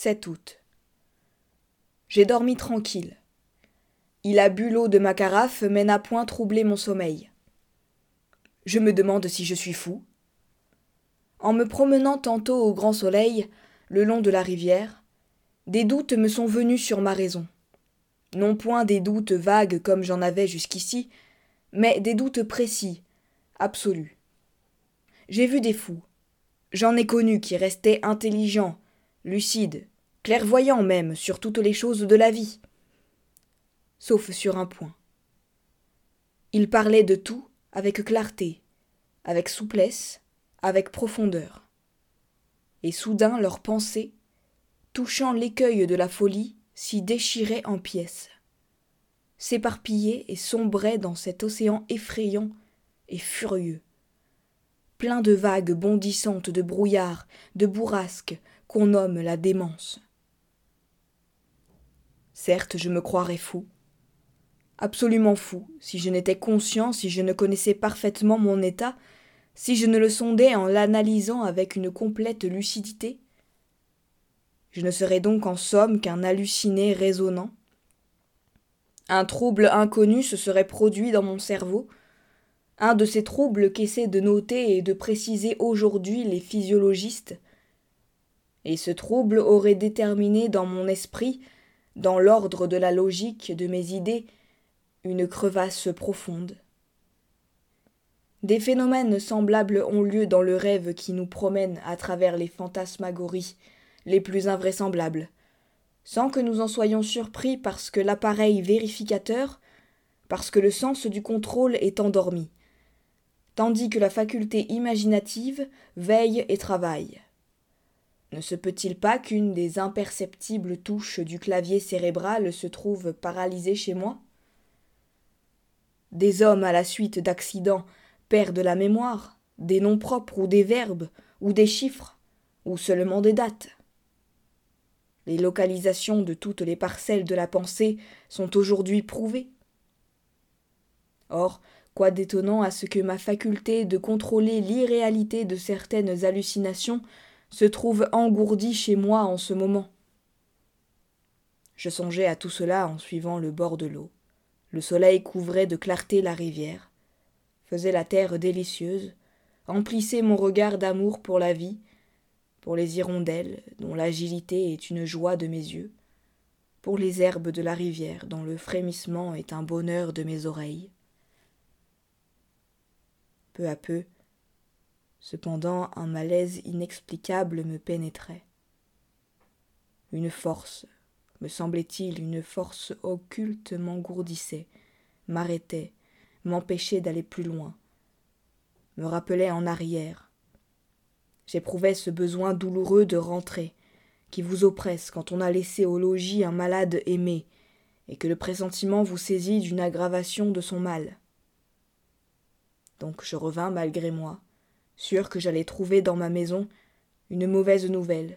7 août. J'ai dormi tranquille. Il a bu l'eau de ma carafe, mais n'a point troublé mon sommeil. Je me demande si je suis fou. En me promenant tantôt au grand soleil, le long de la rivière, des doutes me sont venus sur ma raison. Non point des doutes vagues comme j'en avais jusqu'ici, mais des doutes précis, absolus. J'ai vu des fous. J'en ai connu qui restaient intelligents, lucides, clairvoyants même sur toutes les choses de la vie. Sauf sur un point. Ils parlaient de tout avec clarté, avec souplesse, avec profondeur. Et soudain leurs pensées, touchant l'écueil de la folie, s'y déchiraient en pièces, s'éparpillaient et sombraient dans cet océan effrayant et furieux, plein de vagues bondissantes de brouillard, de bourrasques qu'on nomme la démence. Certes, je me croirais fou, absolument fou, si je n'étais conscient, si je ne connaissais parfaitement mon état, si je ne le sondais en l'analysant avec une complète lucidité. Je ne serais donc en somme qu'un halluciné raisonnant Un trouble inconnu se serait produit dans mon cerveau, un de ces troubles qu'essaient de noter et de préciser aujourd'hui les physiologistes, et ce trouble aurait déterminé dans mon esprit, dans l'ordre de la logique de mes idées, une crevasse profonde. Des phénomènes semblables ont lieu dans le rêve qui nous promène à travers les fantasmagories les plus invraisemblables, sans que nous en soyons surpris parce que l'appareil vérificateur, parce que le sens du contrôle est endormi, tandis que la faculté imaginative veille et travaille. Ne se peut-il pas qu'une des imperceptibles touches du clavier cérébral se trouve paralysée chez moi? Des hommes à la suite d'accidents perdent la mémoire, des noms propres ou des verbes, ou des chiffres, ou seulement des dates. Les localisations de toutes les parcelles de la pensée sont aujourd'hui prouvées. Or, quoi d'étonnant à ce que ma faculté de contrôler l'irréalité de certaines hallucinations se trouve engourdie chez moi en ce moment. Je songeais à tout cela en suivant le bord de l'eau. Le soleil couvrait de clarté la rivière faisait la terre délicieuse, emplissait mon regard d'amour pour la vie, pour les hirondelles dont l'agilité est une joie de mes yeux, pour les herbes de la rivière dont le frémissement est un bonheur de mes oreilles. Peu à peu, cependant un malaise inexplicable me pénétrait. Une force, me semblait-il, une force occulte m'engourdissait, m'arrêtait, m'empêchait d'aller plus loin, me rappelait en arrière. J'éprouvais ce besoin douloureux de rentrer, qui vous oppresse quand on a laissé au logis un malade aimé, et que le pressentiment vous saisit d'une aggravation de son mal. Donc je revins malgré moi, sûr que j'allais trouver dans ma maison une mauvaise nouvelle,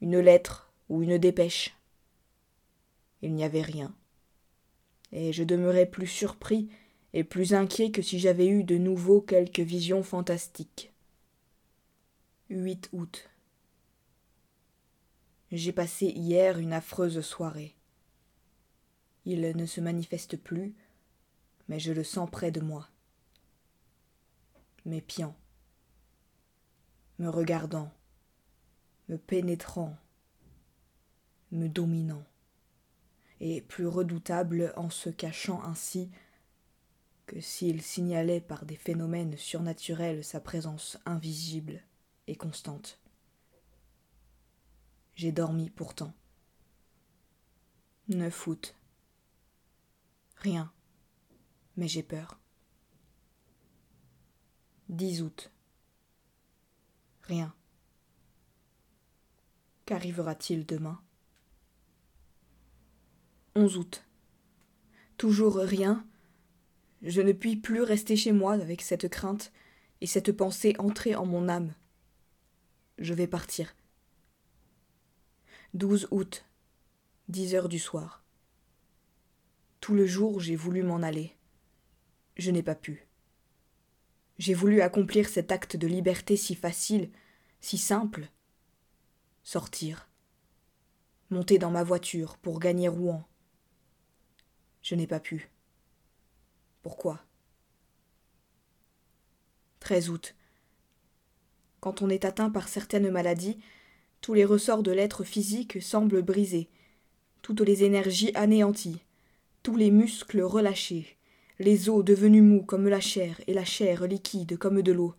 une lettre ou une dépêche. Il n'y avait rien, et je demeurais plus surpris et plus inquiet que si j'avais eu de nouveau quelque vision fantastique. 8 août. J'ai passé hier une affreuse soirée. Il ne se manifeste plus, mais je le sens près de moi. M'épiant, me regardant, me pénétrant, me dominant, et plus redoutable en se cachant ainsi que s'il signalait par des phénomènes surnaturels sa présence invisible et constante. J'ai dormi pourtant. 9 août. Rien, mais j'ai peur. 10 août. Rien. Qu'arrivera-t-il demain? 11 août. Toujours rien, je ne puis plus rester chez moi avec cette crainte et cette pensée entrée en mon âme. Je vais partir. 12 août, 10 heures du soir. Tout le jour j'ai voulu m'en aller. Je n'ai pas pu. J'ai voulu accomplir cet acte de liberté si facile, si simple. Sortir, monter dans ma voiture pour gagner Rouen. Je n'ai pas pu. Pourquoi? 13 août. Quand on est atteint par certaines maladies, tous les ressorts de l'être physique semblent brisés, toutes les énergies anéanties, tous les muscles relâchés, les os devenus mous comme la chair et la chair liquide comme de l'eau.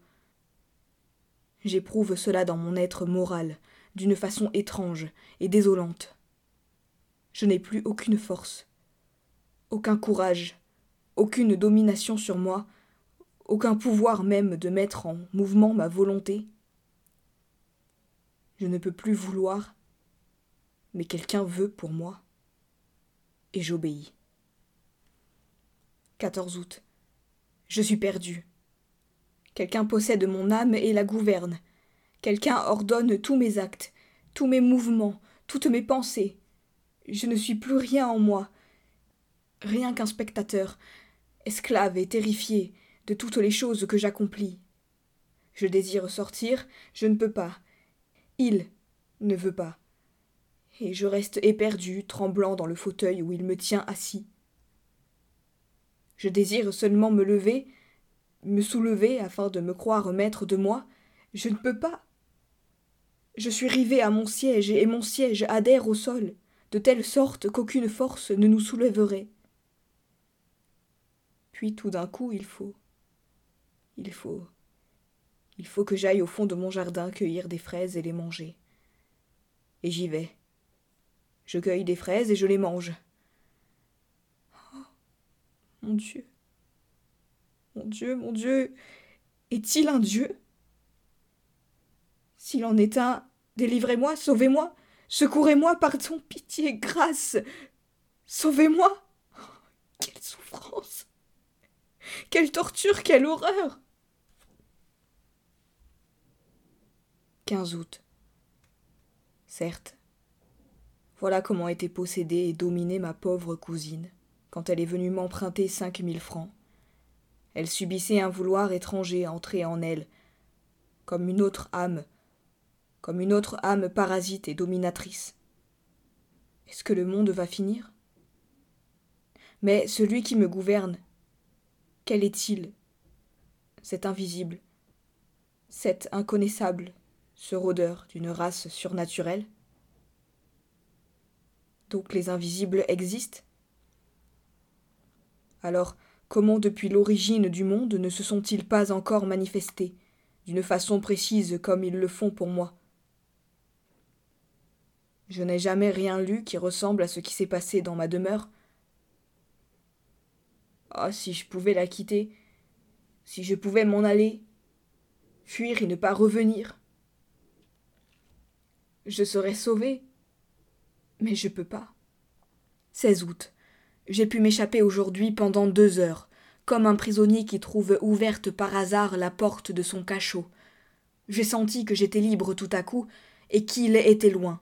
J'éprouve cela dans mon être moral, d'une façon étrange et désolante. Je n'ai plus aucune force, aucun courage, aucune domination sur moi, aucun pouvoir même de mettre en mouvement ma volonté. Je ne peux plus vouloir, mais quelqu'un veut pour moi, et j'obéis. 14 août. Je suis perdu. Quelqu'un possède mon âme et la gouverne. Quelqu'un ordonne tous mes actes, tous mes mouvements, toutes mes pensées. Je ne suis plus rien en moi, rien qu'un spectateur, esclave et terrifié de toutes les choses que j'accomplis. Je désire sortir, je ne peux pas. Il ne veut pas. Et je reste éperdu, tremblant dans le fauteuil où il me tient assis. Je désire seulement me lever, me soulever afin de me croire maître de moi. Je ne peux pas. Je suis rivé à mon siège et mon siège adhère au sol, de telle sorte qu'aucune force ne nous soulèverait. Puis tout d'un coup il faut. Il faut. Il faut que j'aille au fond de mon jardin cueillir des fraises et les manger. Et j'y vais. Je cueille des fraises et je les mange. Mon Dieu. Mon Dieu, mon Dieu. Est-il un Dieu? S'il en est un, délivrez-moi, sauvez-moi, secourez-moi, pardon, pitié, grâce. Sauvez-moi. Oh, quelle souffrance. Quelle torture, quelle horreur. 15 août. Certes, voilà comment était possédée et dominée ma pauvre cousine, quand elle est venue m'emprunter cinq mille francs. Elle subissait un vouloir étranger entrer en elle, comme une autre âme, comme une autre âme parasite et dominatrice. Est-ce que le monde va finir? Mais celui qui me gouverne, quel est-il? Cet invisible, cet inconnaissable, ce rôdeur d'une race surnaturelle? Donc les invisibles existent? Alors, comment depuis l'origine du monde ne se sont-ils pas encore manifestés, d'une façon précise comme ils le font pour moi? Je n'ai jamais rien lu qui ressemble à ce qui s'est passé dans ma demeure. Ah, si je pouvais la quitter, si je pouvais m'en aller, fuir et ne pas revenir je serais sauvé. Mais je peux pas. 16 août. J'ai pu m'échapper aujourd'hui pendant deux heures, comme un prisonnier qui trouve ouverte par hasard la porte de son cachot. J'ai senti que j'étais libre tout à coup, et qu'il était loin.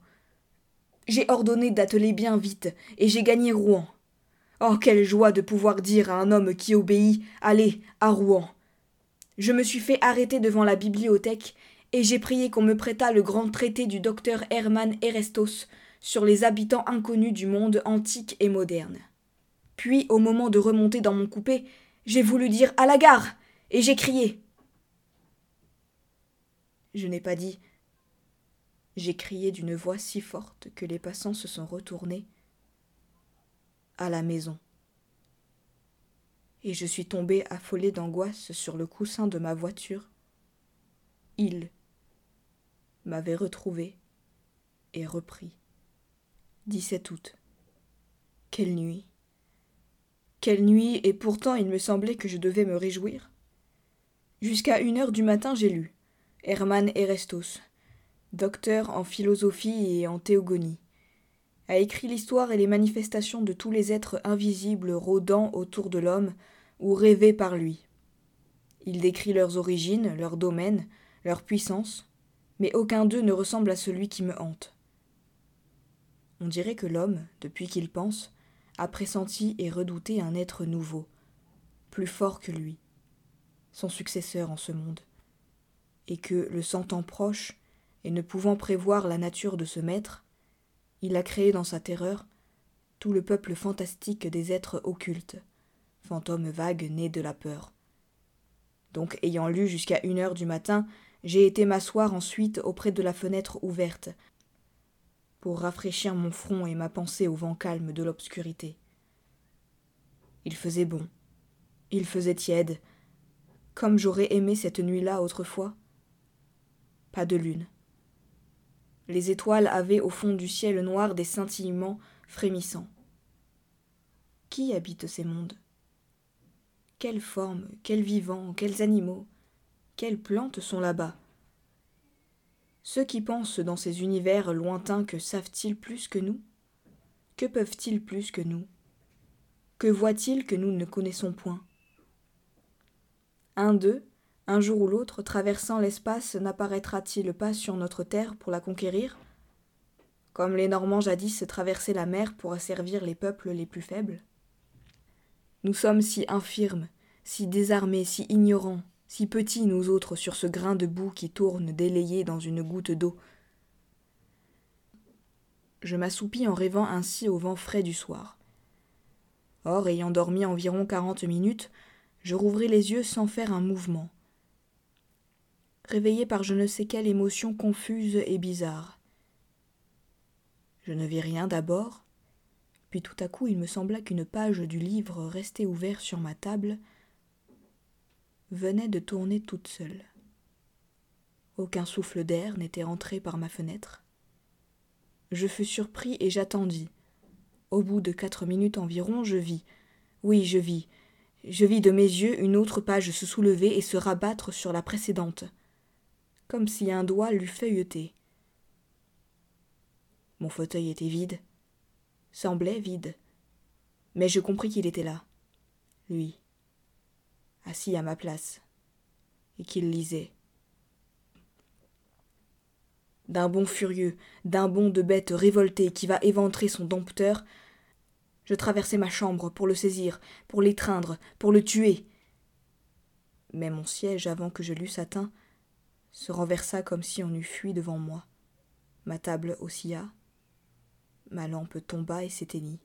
J'ai ordonné d'atteler bien vite, et j'ai gagné Rouen. Oh, quelle joie de pouvoir dire à un homme qui obéit Allez, à Rouen. Je me suis fait arrêter devant la bibliothèque et j'ai prié qu'on me prêtât le grand traité du docteur Hermann Erestos sur les habitants inconnus du monde antique et moderne. Puis, au moment de remonter dans mon coupé, j'ai voulu dire à la gare, et j'ai crié. Je n'ai pas dit. J'ai crié d'une voix si forte que les passants se sont retournés à la maison. Et je suis tombé affolé d'angoisse sur le coussin de ma voiture. Il m'avait retrouvé et repris. 17 août. Quelle nuit. Quelle nuit, et pourtant il me semblait que je devais me réjouir. Jusqu'à une heure du matin j'ai lu Hermann Erestos, docteur en philosophie et en théogonie, a écrit l'histoire et les manifestations de tous les êtres invisibles rôdant autour de l'homme ou rêvés par lui. Il décrit leurs origines, leurs domaines, leur puissance, mais aucun d'eux ne ressemble à celui qui me hante. On dirait que l'homme, depuis qu'il pense, a pressenti et redouté un être nouveau, plus fort que lui, son successeur en ce monde, et que, le sentant proche, et ne pouvant prévoir la nature de ce maître, Il a créé dans sa terreur tout le peuple fantastique des êtres occultes, fantômes vagues nés de la peur. Donc, ayant lu jusqu'à une heure du matin, j'ai été m'asseoir ensuite auprès de la fenêtre ouverte, pour rafraîchir mon front et ma pensée au vent calme de l'obscurité. Il faisait bon, il faisait tiède, comme j'aurais aimé cette nuit-là autrefois. Pas de lune. Les étoiles avaient au fond du ciel noir des scintillements frémissants. Qui habite ces mondes? Quelles formes, quels vivants, quels animaux, quelles plantes sont là-bas? Ceux qui pensent dans ces univers lointains que savent-ils plus que nous? Que peuvent-ils plus que nous? Que voient-ils que nous ne connaissons point? Un d'eux, un jour ou l'autre, traversant l'espace, n'apparaîtra-t-il pas sur notre terre pour la conquérir? Comme les Normands jadis traversaient la mer pour asservir les peuples les plus faibles? Nous sommes si infirmes, si désarmés, si ignorants, si petits nous autres sur ce grain de boue qui tourne délayé dans une goutte d'eau. Je m'assoupis en rêvant ainsi au vent frais du soir. Or, ayant dormi environ quarante minutes, je rouvris les yeux sans faire un mouvement réveillé par je ne sais quelle émotion confuse et bizarre. Je ne vis rien d'abord, puis tout à coup il me sembla qu'une page du livre resté ouvert sur ma table venait de tourner toute seule. Aucun souffle d'air n'était entré par ma fenêtre. Je fus surpris et j'attendis. Au bout de quatre minutes environ, je vis, oui, je vis, je vis de mes yeux une autre page se soulever et se rabattre sur la précédente comme si un doigt l'eût feuilleté. Mon fauteuil était vide, semblait vide, mais je compris qu'il était là, lui, assis à ma place, et qu'il lisait. D'un bond furieux, d'un bond de bête révoltée qui va éventrer son dompteur, je traversai ma chambre pour le saisir, pour l'étreindre, pour le tuer. Mais mon siège, avant que je l'eusse atteint, se renversa comme si on eût fui devant moi. Ma table oscilla, ma lampe tomba et s'éteignit,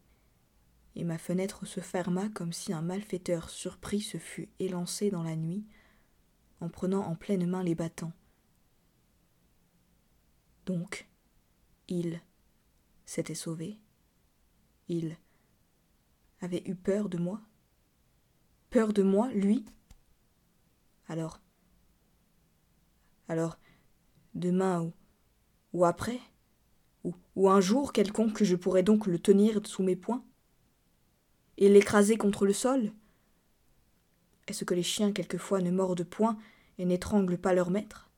et ma fenêtre se ferma comme si un malfaiteur surpris se fût élancé dans la nuit en prenant en pleine main les battants. Donc, il s'était sauvé. Il avait eu peur de moi. Peur de moi, lui? Alors, alors, demain ou, ou après, ou, ou un jour quelconque je pourrais donc le tenir sous mes poings? Et l'écraser contre le sol? Est-ce que les chiens quelquefois ne mordent point et n'étranglent pas leur maître?